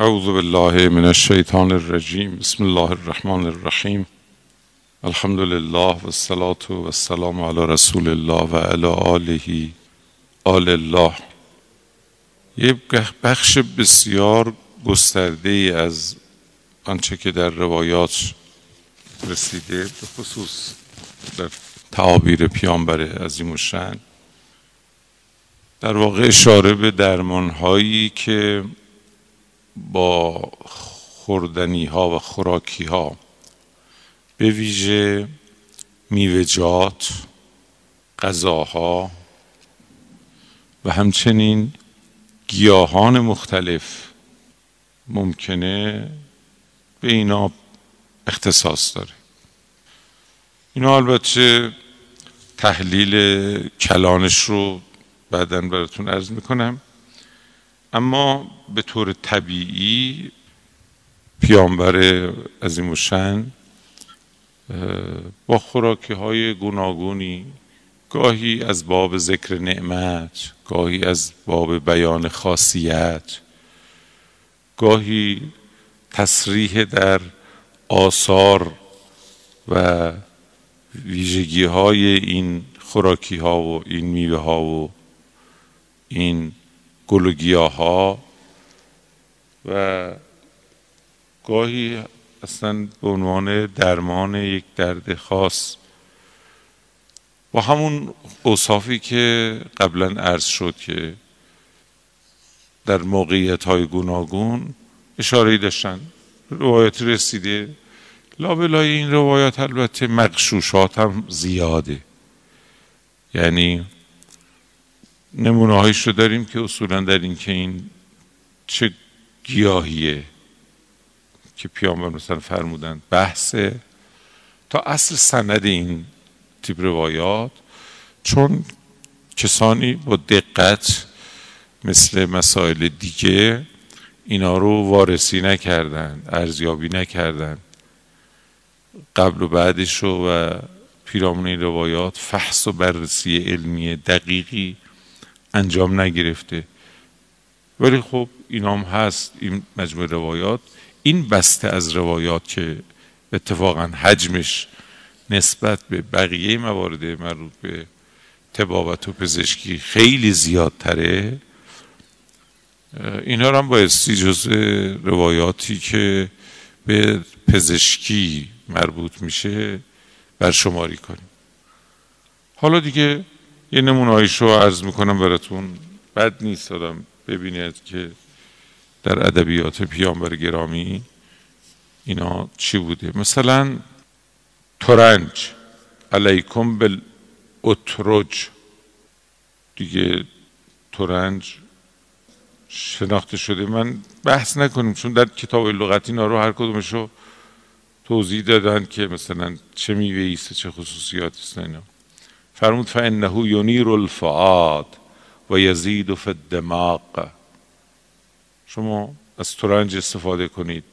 اعوذ بالله من الشیطان الرجیم بسم الله الرحمن الرحیم الحمد لله و الصلاة و السلام علی رسول الله و علی آله. آل الله. یه بخش بسیار گسترده ای از آنچه که در روایات رسیده به خصوص در تعابیر پیامبر عظیم و در واقع اشاره به درمان هایی که با خوردنی ها و خوراکی ها به ویژه میوجات غذاها و همچنین گیاهان مختلف ممکنه به اینا اختصاص داره. اینا البته تحلیل کلانش رو بعدا براتون عرض می‌کنم. اما به طور طبیعی پیامبر عظیم و شن با خوراکی های گوناگونی گاهی از باب ذکر نعمت گاهی از باب بیان خاصیت گاهی تصریح در آثار و ویژگی های این خوراکی ها و این میوه ها و این گل ها و گاهی اصلا به عنوان درمان یک درد خاص با همون اوصافی که قبلا عرض شد که در موقعیت های گوناگون اشاره داشتن روایت رسیده. لابلای این روایات البته مقشوشات هم زیاده. یعنی نمونه هایش رو داریم که اصولا در این که این چه گیاهیه که پیامبر مثلا فرمودن بحثه تا اصل سند این تیپ روایات چون کسانی با دقت مثل مسائل دیگه اینا رو وارسی نکردن ارزیابی نکردن قبل و بعدش رو و پیرامون روایات فحص و بررسی علمی دقیقی انجام نگرفته. ولی خب اینام هست این مجموع روایات. این بسته از روایات که اتفاقا حجمش نسبت به بقیه موارد مربوط به تبابت و پزشکی خیلی زیادتره. اینا رو هم بایستی جز روایاتی که به پزشکی مربوط میشه برشماری کنیم. حالا دیگه یه نمونه عرض می‌کنم براتون. بد نیست دادم ببینید که در ادبیات پیامبر گرامی اینا چی بوده. مثلا ترنج. علیکم بالاترج دیگه ترنج شناخته شده. من بحث نکنیم چون در کتاب لغت اینا رو هر کدومش رو توضیح دادن که مثلا چه میوه ایست چه خصوصیات است اینا. فرمود فانه ینیر الفعاد و یزید فی الدماغ شما از ترنج استفاده کنید.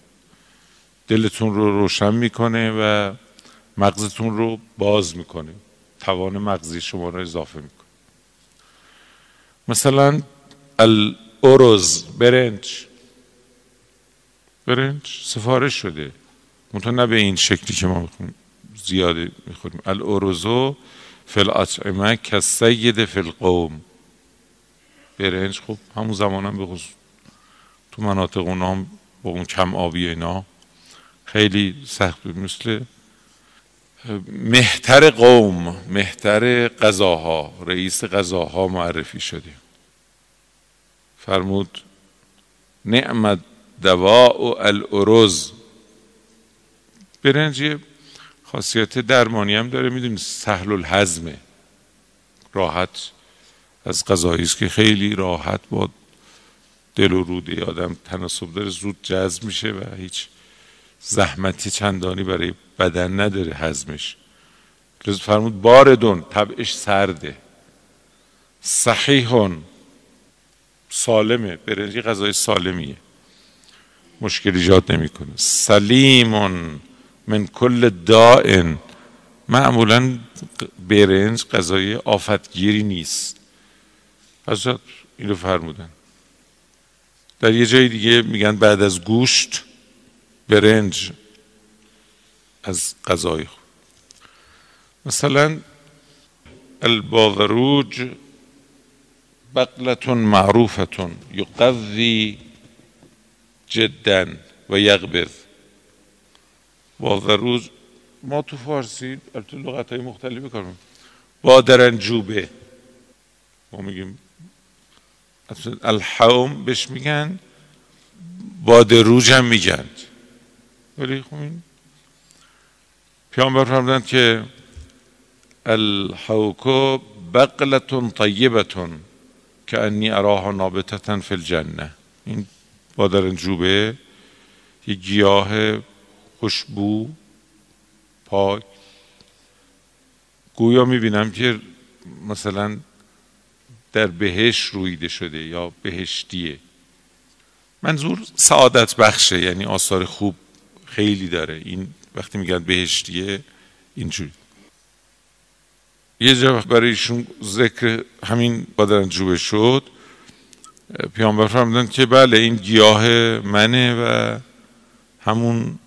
دلتون رو روشن می‌کنه و مغزتون رو باز می‌کنه. توان مغزی شما رو اضافه می‌کنه. مثلا الارز برنج. برنج سفارش شده. منتها نه به این شکلی که ما زیاده می‌خوریم. الارزو فل اطعمه کسید فی القوم. برنج خب همون زمان هم به خصوص تو مناطق اونا هم با اون کم آبی اینا خیلی سخت بود. مثل مهتر قوم مهتر قضاها رئیس قضاها معرفی شده. فرمود نعمت دواء الارز. برنج خاصیت درمانی هم داره می‌دونی؟ سهل الهضمه راحت از غذایی است که خیلی راحت با دل و روده آدم تناسب داره زود جذب میشه و هیچ زحمتی چندانی برای بدن نداره هضمش. لذا فرمود باردون طبعش سرده. صحیحون سالمه. برنجی غذای سالمیه. مشکل ایجاد نمی‌کنه. سلیمون. من کل دائن. معمولا برنج غذای آفتگیری نیست. حضرت اینو فرمودن. در یه جای دیگه میگن بعد از گوشت برنج از غذای مثلا الباذروج بقلة معروفة یقضی جدا و یقبض. باذروج ما تو فارسی البته لغت های مختلفی کارم بادرنجوبه ما میگیم الحوم بهش میگن بادروج هم میگن. ولی خب این پیامبر فرمودن که الحوکو بقلة طیبة که انی اراها نابتتا فی الجنه این بادرنجوبه یه گیاه خوشبو پاک. گویا می‌بینم که مثلا در بهش رویده شده یا بهشتیه. منظور سعادت بخشه یعنی آثار خوب خیلی داره. این وقتی میگن بهشتیه اینجوری یه جا ایشون ذکر همین بادرنجوبه شد. پیامبر فرمودن که بله این گیاه منه و همون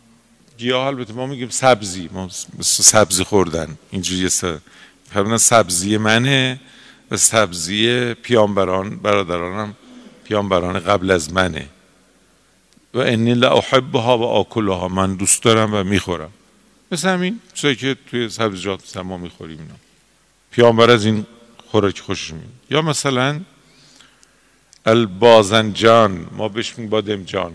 گیاه البته ما میگیم سبزی ما سبزی خوردن اینجوری فرمودن سبزی منه و سبزی پیامبران برادرانم پیامبران قبل از منه. و انی لاحبها و آکلها من دوست دارم و می‌خورم. مثل همین چیزایی که توی سبزیجات مثلا ما می‌خوریم اینا. پیامبر از این خوراک خوشش میاد. یا مثلا البازنجان ما بهش میگیم بادمجان.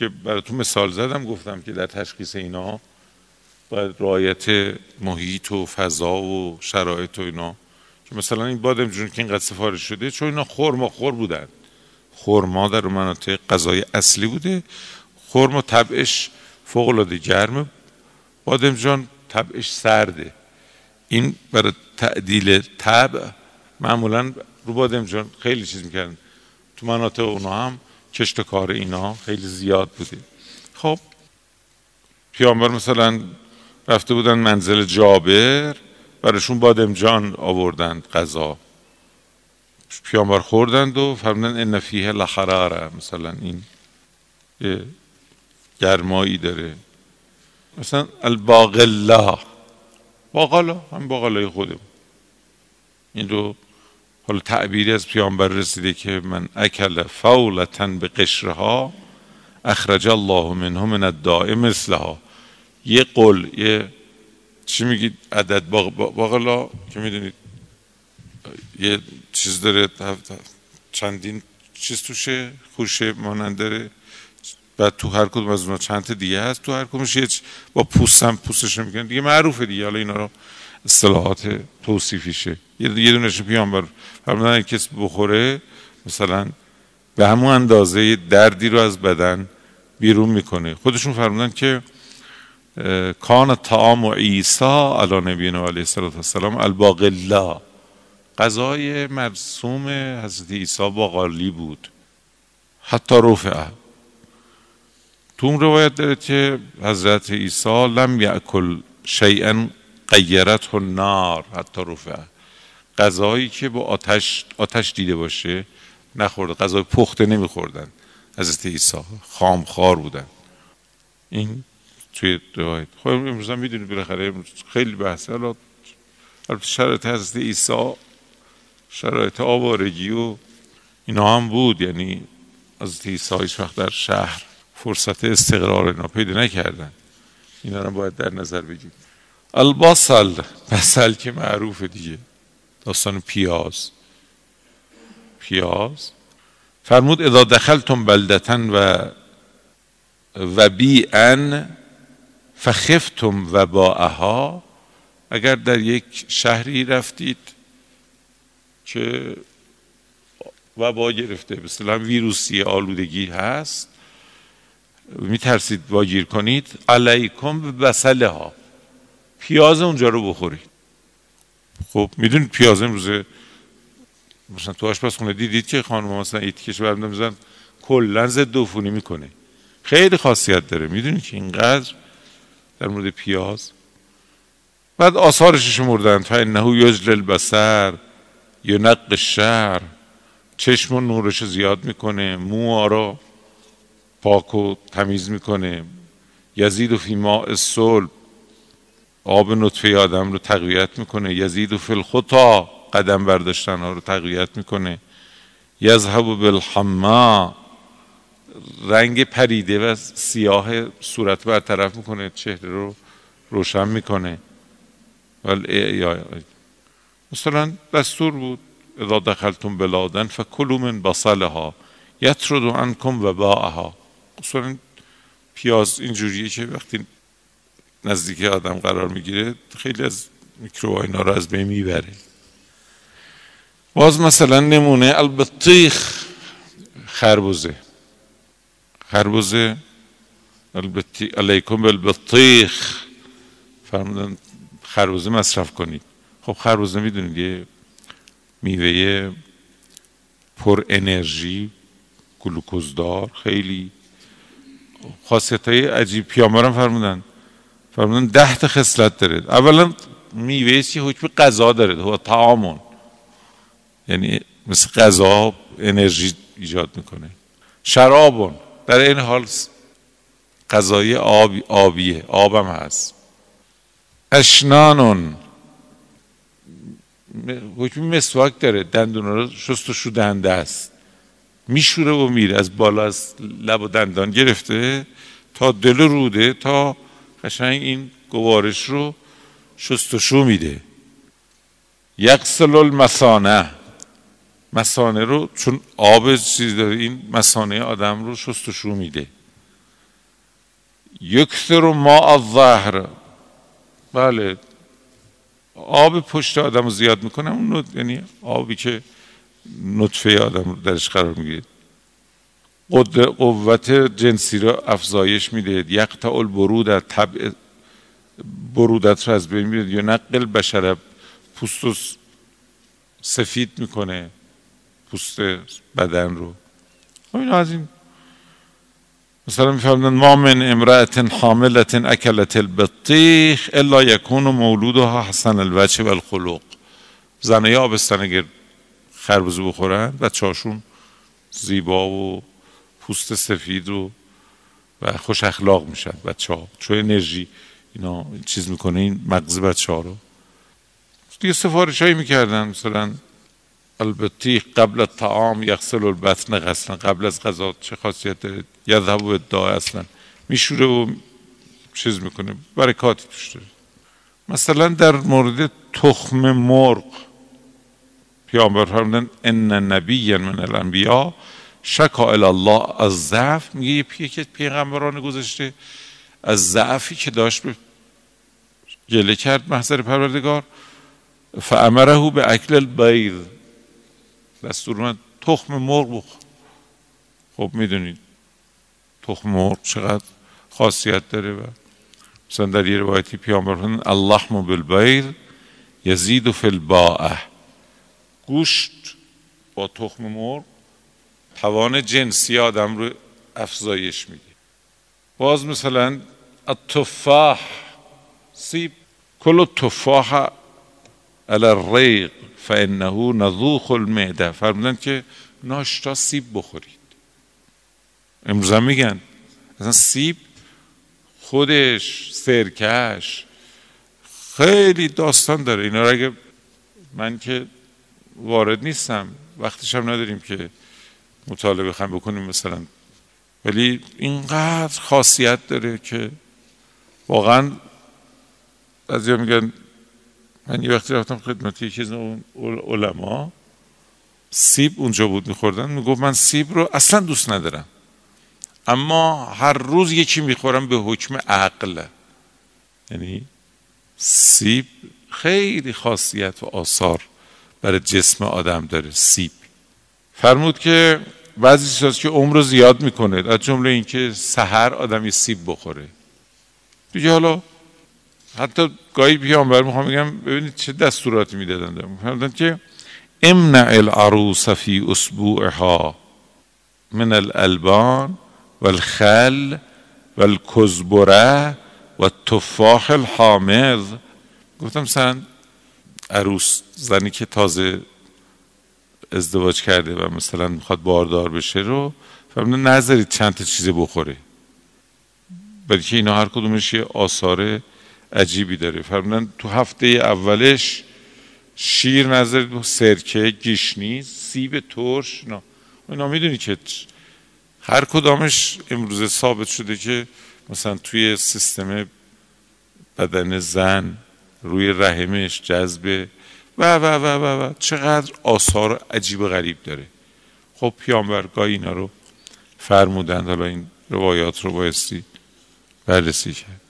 که براتون مثال زدم گفتم که در تشخیص اینا باید رعایت محیط و فضا و شرایط و اینا. که مثلا این بادمجان که اینقدر سفارش شده چون اینا خورما خور بودن. خورما در مناطق غذای اصلی بوده. خورما طبعش فوق العاده گرمه بادمجان طبعش سرده. این برای تعدیل طبع معمولا رو بادمجان خیلی چیز می‌کردن. تو مناطق اونا هم کشت کار اینا خیلی زیاد بوده. خب پیامبر مثلا رفته بودن منزل جابر براشون بادمجان آوردند غذا. پیامبر خوردند و فرمودن ان فیه لحراره مثلا این گرمایی داره. مثلا الباقلا باقلا هم باقلای خودم این رو حالا تعبیری از پیامبر رسیده که من اکل فولتن به قشرها اخرج الله منه من الدائم مثلها. یه قل یه چی میگید؟ عدد باقلا که می‌دونید؟ یه چیز داره چندین چیز توشه خوشه مانند داره. و تو هر کدوم از اونها چند دیگه هست تو هر کدومش یه با پوست هم پوستش می‌کنه دیگه معروفه دیگه حالا اینا رو اصطلاحات توصیفیشه. یه دونش پیامبر فرمودن کس بخوره مثلا به همون اندازه دردی رو از بدن بیرون می‌کنه. خودشون فرمودن که کان طعام و عیسی علی نبینا علیه السلام الباقلا. غذای مرسوم حضرت عیسی باقالی بود. حتی رفعه. تو اون روایت داره که حضرت عیسی لم یعکل شیئا قیرت النار حتی رفعه. غذایی که با آتش آتش دیده باشه نخورده غذای پخته نمیخوردن. حضرت عیسی خامخوار بودن. این توی روایت. خب امروز هم می‌دونید بالاخره خیلی بحثه البته شرایط حضرت عیسی شرایط آوارگی و اینا هم بود. یعنی از عیسی هیچ وقت در شهر فرصت استقرار اینا پیدا نکردن. اینا رو باید در نظر بگیریم البصل. بسل که معروفه دیگه. داستان پیاز. پیاز. فرمود اذا دخلتم بلدتن و و ان فخفتم و با اگر در یک شهری رفتید که وبا گرفته مثلا ویروسی آلودگی هست میترسید واگیر کنید علیکم به بسله ها پیاز اونجا رو بخورید خب می‌دونید پیاز امروزه مثلا تو آشپزخونه دیدید که خانم مثلا ایتیکش برمیدن میزن کلا ضد عفونی می‌کنه. خیلی خاصیت داره. می‌دونید که اینقدر در مورد پیاز؟ بعد آثارش شمردن تا انه یجل البصر ینق الشعر. چشم و نورش زیاد می‌کنه. مو رو پاک و تمیز می‌کنه. یزید و فی ماء صلب آب نطفه آدم رو تقویت می‌کنه. یزید و فی الخطا قدم برداشتن ها رو تقویت می‌کنه. یذهب بالحما رنگ پریده و سیاه صورت برطرف می‌کنه چهره رو روشن می‌کنه. مثلا دستور بود اذا دخلتم بلادن فکلوا من بصلها یطرد عنکم وباءها. مثلا پیاز اینجوریه که وقتی نزدیک آدم قرار می‌گیره خیلی از میکروب اینا رو از بین می‌بره. باز مثلا نمونه البطیخ خربوزه. خربوزه علیکم بالبطیخ. فرمودن خربوزه مصرف کنید. خب خربوزه می‌دونید یه میوه پر انرژی گلوکوزدار خیلی خاصیت های عجیب. پیامبرم فرمودن فرمودن ده تا خصلت داره اولا میوه سی حکم غذا داره هو طعامون. یعنی مثل غذا انرژی ایجاد می‌کنه. شرابون. در این حال غذای آبی آبیه آبم هست. اشنانون. حکم مسواک داره. دندون رو شست و شودنده است. میشوره و میره. از بالا از لب و دندان گرفته تا دل روده تا قشنگ این گوارش رو شستشو میده. یقسل المثانه. مسانه رو چون آب چیز داره این مسانه آدم رو شستشو میده. یکثر ما الظهر. بله. آب پشت آدم رو زیاد می‌کنه اون یعنی آبی که نطفه آدم درش قرار می‌گیره. قوت جنسی رو افزایش میده یقطع البرود طبع برودت رو از بین میره یا نقل بشر پوست سفید می‌کنه پوست بدن رو. این از این مثلا میفرمودن ما من امرأت حاملت اکلت البطیخ الا یکون مولودها حسن الوجه والخلق زنه آبستن اگر خربزه بخورن بچه هاشون زیبا و پوست سفید و و خوش اخلاق میشن بچه ها چون انرژی اینا چیز می‌کنه این مغز بچه ها رو. دیگه سفارش هایی می‌کردن مثلا البطیخ قبل طعام یغسل البطن غسلا قبل از غذا چه خاصیت داره؟ یذهب ادعا اصلا. میشوره و چیز می‌کنه برکاتی توش داره. مثلا در مورد تخم مرغ پیامبر فرمودن ان نبی من الانبیا شکا الله از ضعف میگه یه که پیغمبران گذاشته از ضعفی که داشت به گله کرد محضر پروردگار. فامره به اکل البیض. دستور من تخم مرغ بخور. خب می‌دونید تخم مرغ چقدر خاصیت داره و مثلا در یه روایتی پیامبر اللحم بالبیض یزید فی الباء گوشت با تخم مرغ توان جنسی آدم رو افزایش میده. باز مثلا التفاح سیب. کل تفاح علی الریق فانه نذوخ المعده. فرمودن که ناشتا سیب بخورید. امروز هم میگن. مثلا سیب خودش سرکش خیلی داستان داره. اینا رو اگه من که وارد نیستم وقتش هم نداریم که مطالعه بخوایم بکنیم مثلا. ولی اینقدر خاصیت داره که واقعا از میگن من یه وقتی رفتم خدمت یکی از علما سیب اونجا بود میخوردن می‌گفت من سیب رو اصلا دوست ندارم. اما هر روز یکی می‌خورم به حکم عقل. یعنی سیب خیلی خاصیت و آثار برای جسم آدم داره سیب. فرمود که بعضی چیزاست که عمر رو زیاد می‌کنه از جمله اینکه سحر آدم سیب بخوره. دیگه حالا حتی گاهی پیامبر می‌خوام بگم ببینید چه دستوراتی می‌دادن فرمودن که امنع العروس فی اسبوعها من الالبان والخل والکزبره و تفاح الحامض. گفتم سن عروس زنی که تازه ازدواج کرده و مثلا می‌خواد باردار بشه رو فرمودن نذارید چند تا چیز بخوره. برای که اینا هر کدومش یه آثار عجیبی داره. فرمودن تو هفته اولش شیر نذارید سرکه گیشنی سیب ترش اینا. اینا می‌دونی که هر کدامش امروزه ثابت شده که مثلا توی سیستم بدن زن روی رحمش جذبه و و و و و. چقدر آثار عجیب و غریب داره. خب پیامبر گاهی اینا رو فرمودند. حالا این روایات رو بایستی بررسی کرد.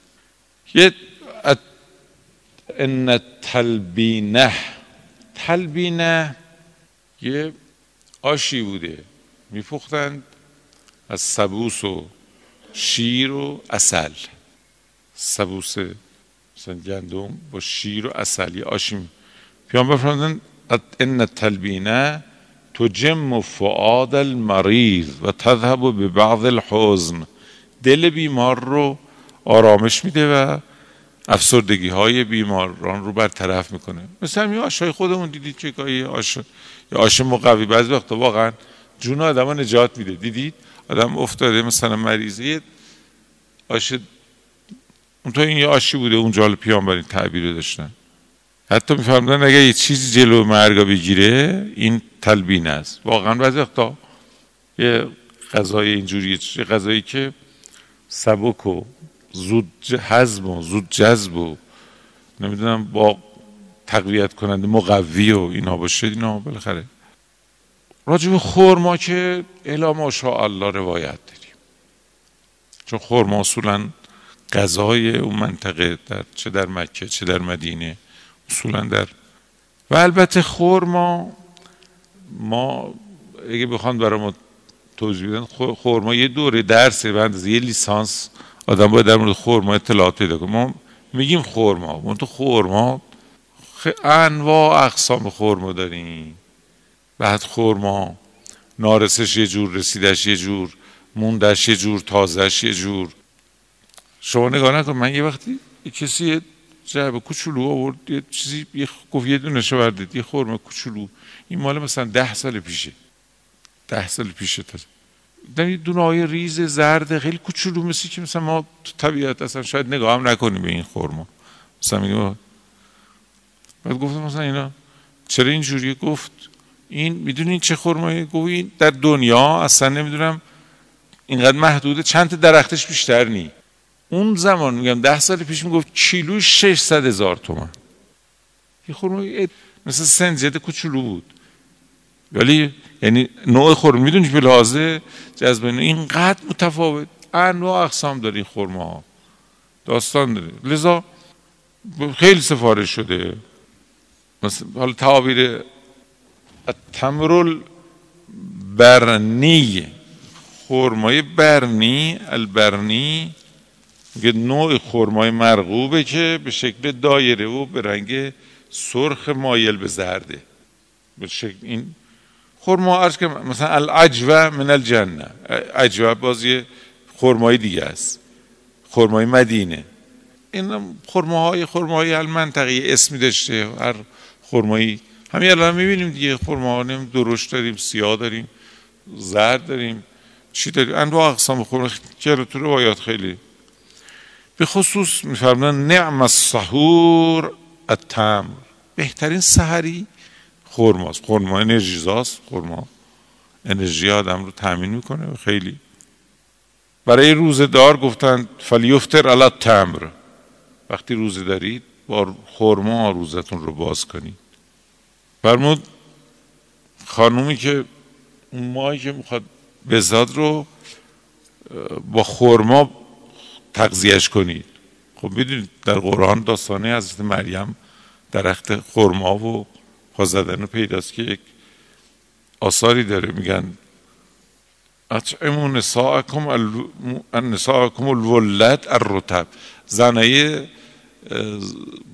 یه ان تلبینه تلبینه یه آشی بوده. میپختند از سبوس و شیر و اصل سبوس مثلا گندم با شیر و اصل یه آشی پیامبر فرمودن ان تلبینه تجم فعاد المریض و تذهب به بعض الحزن دل بیمار رو آرامش میده و افسردگی های بیماران رو برطرف می‌کنه مثل همین آشای خودمون دیدید که گاهی آش یا آش مقوی بعضی وقتا واقعا جون آدم نجات میده دیدید آدم افتاده مثلا مریضی آش اون تو این یه آشی بوده اونجا حال پیامبرین تعبیر داشتن حتی میفهمدن اگه یه چیزی جلو مرگا بگیره این تلبین است. واقعا بعضی وقتا یه غذای اینجوری غذایی که سبک و زود حزم و زود جذب و نمی‌دونم با تقویت کننده مقوی و اینا باشه اینا بالاخره. راجب خورما که الا ماشاءالله روایت داریم. چون خورما اصولا غذای اون منطقه در چه در مکه چه در مدینه. اصولا در و البته خورما ما اگه بخوان برای ما توضیح بدن خورما یه دوره درسه به یه لیسانس آدم باید در مورد خورما اطلاعات پیدا کنه. ما میگیم خورما ما تو خورما انواع اقسام خورما داریم. بعد خورما نارسش یه جور رسیدش یه جور موندش یه جور تازهش یه جور. شما نگاه نکن من یه وقتی کسی یه جعب کوچولو آورد یه چیزی یه گفت یه دونه بردید یه خورما کوچولو. این مال مثلا ده سال پیشه. ده سال پیشه تازه در یه دونه های ریز زرد خیلی کوچولو مثل که مثلا ما تو طبیعت اصلا شاید نگاه هم نکنیم به این خورما مثلا میگم بعد گفتم مثلا اینا چرا اینجوری گفت این می‌دونین چه خورمایی گفت در دنیا اصلا نمی‌دونم اینقدر محدوده چند درختش بیشتر نی. اون زمان میگم ده سال پیش می‌گفت کیلو 600 هزار تومن. یه خورما مثل سنجد کوچولو بود. ولی یعنی نوع خورما می‌دونی به لحاظه؟ جذب اینقدر متفاوت. انواع اقسام داره این خورما ها داستان داره. لذا خیلی سفارش شده. مثلا حالا تعابیر تمرل برنی خورمای برنی البرنی میگه نوع خورمای مرغوبه که به شکل دایره و به رنگ سرخ مایل به زرده. به شکل این خورما عرض که مثلا العجوه من الجنه. عجوه بازی خورمای دیگه است. خورمای مدینه. این خورماهای خورمای المنطقی اسمی داشته. هر خورمایی همین الان می‌بینیم دیگه خورما درشت داریم سیاه داریم زرد داریم چی داریم؟ انواع اقسام خورما که تو روایات خیلی به خصوص میفرمایند نعم السحور التمر بهترین سحری خورماست خورما انرژیزاست خورما انرژی آدم رو تامین می‌کنه و خیلی. برای روزه دار گفتن فلیفتر علی تمر وقتی روزه دارید با خورما روزتون رو باز کنید. فرمود خانومی که اون ماهی که می‌خواد بزاد رو با خورما تغذیهش کنید خب می‌دونید در قرآن داستانه حضرت مریم درخت خورما و پا زدن پیداست که یک آثاری داره. میگن اطعمو نساءکم نساءکم الولد الرتب زنای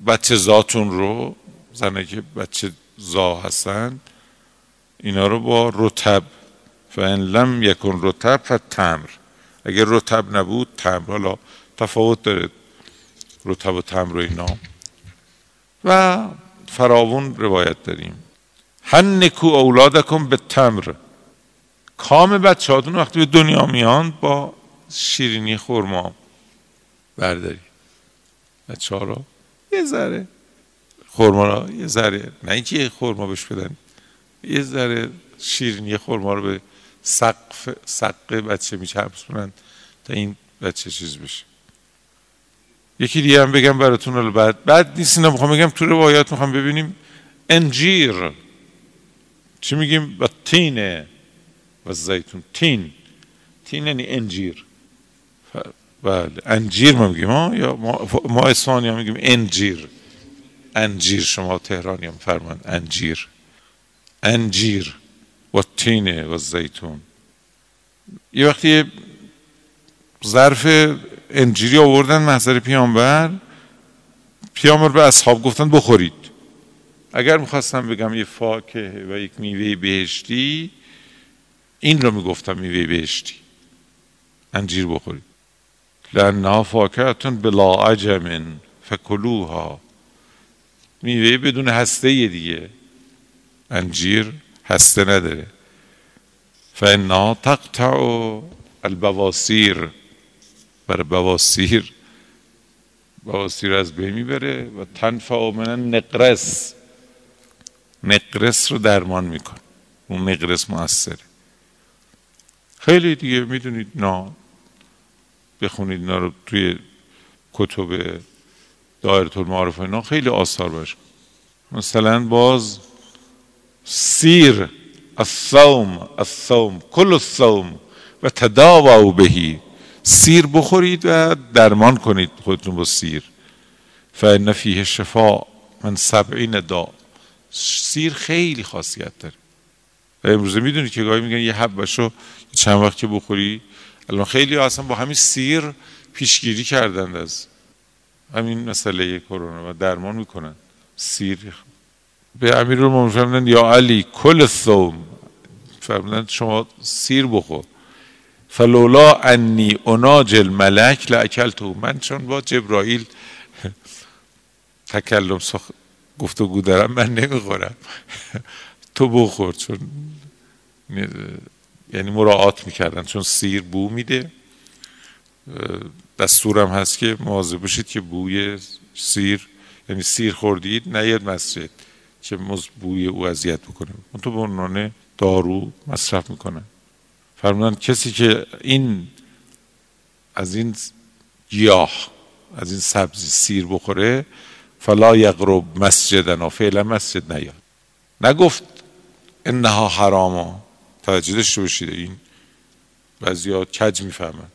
بچه زاتون رو زنایی که بچه زا هستن اینا رو با رتب فان لم یکن رتب فتمر اگر رتب نبود تمر حالا تفاوت داره رتب و تمر و اینا. و فراون روایت داریم. هنکو اولادکم به تمر. کام بچه هاتون وقتی به دنیا میان با شیرینی خورما برداری. بچه ها رو یه ذره خورما رو یه ذره نه اینکه یه خورما بهش بدن یه ذره شیرینی خورما رو به سقف سقف بچه میچرسونن تا این بچه چیز بشه. یکی دیگه هم بگم براتون رو بعد بعد نیست اینا می‌خوام بگم تو روایات می‌خوام ببینیم. انجیر. چی میگیم؟ و تینه. و زیتون. تین. تین یعنی انجیر. بله انجیر ما میگیم ها؟ یا ما, ما اسفانی میگیم انجیر. انجیر شما تهرانی هم فرمان انجیر. انجیر. و تینه و زیتون. یه وقتی ظرف انجیری آوردن محضر پیامبر پیامبر به اصحاب گفتن بخورید. اگر می‌خواستم بگم یه فاکه و یک میوه بهشتی این رو می‌گفتم میوه بهشتی. انجیر بخورید. لانها فاکهتون بلا عجم فکلوها. میوه بدون هسته دیگه. انجیر هسته نداره. فانا تقطع البواسیر برای بواسیر. بواسیر از بین می‌بره و تنفع من نقرس نقرس رو درمان میکن اون نقرس موثره. خیلی دیگه می‌دونید نه بخونید اینا رو توی کتب دایره المعارف اینا. خیلی آثار باش. مثلا باز سیر الصوم الصوم کل الصوم و تداووا بهی. سیر بخورید و درمان کنید خودتون با سیر. فان فیه شفا من سبعین دا سیر خیلی خاصیت داره. و امروزه می‌دونید که گاهی میگن یه حبشو چند وقت که بخوری. الان خیلی اصلا با همین سیر پیشگیری کردند از همین مسئله کرونا و درمان می‌کنن. سیر به امیر فرمودن یا علی کل ثوم فرمودن شما سیر بخور. فلولا انی اناج الملک لاکلتو من چون با جبرائیل تکلم سخ... گفتگو دارم من نمی‌خورم. تو بخور چون یعنی مراعات می‌کردن چون سیر بو میده. دستورم هست که مواظب باشید که بوی سیر یعنی سیر خوردید نیاد مسجد. که بوی او اذیت بکنه اون تو به عنوان دارو مصرف می‌کنن فرمودن کسی که این از این گیاه از این سبزی سیر بخوره فلا یقرب مسجدنا فعلا مسجد نیاد. نگفت انها حراما. توجه داشته باشید. این بعضی کج می‌فهمن.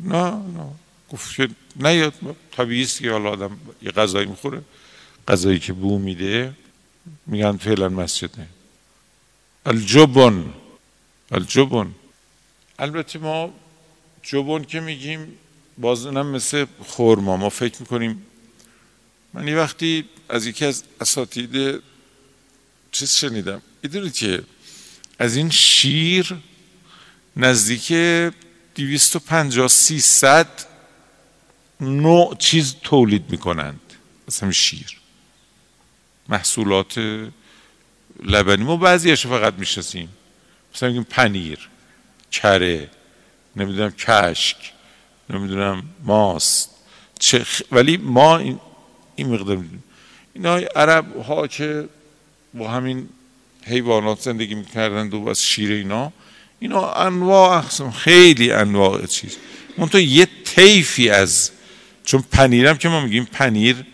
نه نه. گفت که نیاد. طبیعی است که حالا آدم یه غذایی می‌خوره. غذایی که بو میده. میگن فعلا مسجد نه الجبن. الجبن. البته ما جبن که میگیم باز اونم مثل خورما ما فکر می‌کنیم من یه وقتی از یکی از اساتید چیز شنیدم. می‌دونید که از این شیر نزدیک دیویست و پنجاه سیصد نوع چیز تولید می‌کنند. مثلا شیر. محصولات لبنی. ما بعضیش فقط می‌شناسیم. مثلا میگیم پنیر کره نمی‌دونم کشک نمی‌دونم ماست. چه ولی ما این, این مقدار اینا عرب ها که با همین حیوانات زندگی می‌کردند و از شیر اینا اینا انواع اقسام خیلی انواع چیز. تو یه طیفی از چون پنیرم که ما میگیم پنیر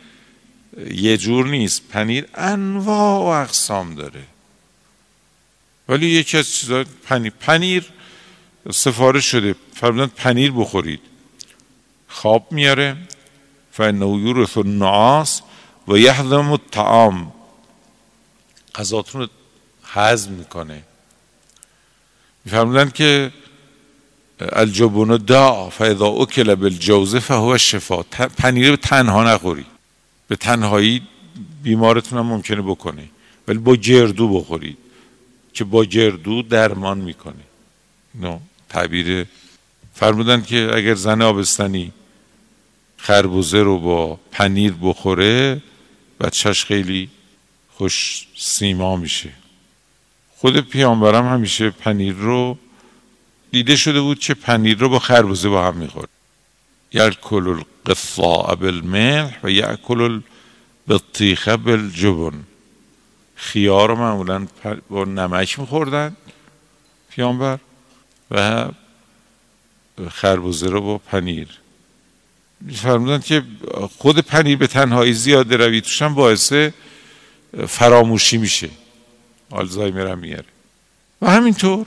یه جور نیست. پنیر انواع و اقسام داره. ولی یکی از چیزا پنیر پنیر سفارش شده. فرمودن پنیر بخورید. خواب میاره. فانه یورث النعاس و یهضم الطعام. غذاتون رو هضم می‌کنه. میفرمودن که الجبون دا فاذا اکل بالجوزه فهو شفا. پنیر تنها نخوری به تنهایی بیمارتون هم ممکنه بکنه ولی با گردو بخورید که با گردو درمان می‌کنه نو تعبیر. فرمودن که اگر زن آبستنی خربوزه رو با پنیر بخوره بچهش خیلی خوش سیما میشه. خود پیامبرم همیشه پنیر رو دیده شده بود که پنیر رو با خربوزه با هم می‌خورد. یأکل القصاء بالملح و یأکل البطیخ بالجبن. خیار رو معمولا با نمک میخوردن پیامبر و خربوزه رو با پنیر. فرمودن که خود پنیر به تنهایی زیاده روی توش هم باعث فراموشی میشه. آلزایمر هم میاره. و همینطور.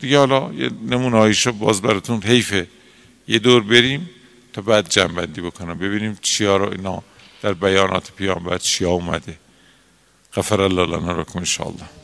دیگه حالا یه نمونه هایشو باز براتون حیفه. یه دور بریم. تا بعد جنبندی بکنم. ببینیم چیا رو اینا در بیانات پیامبر چیا اومده. غفر الله لنا رکم انشاءالله.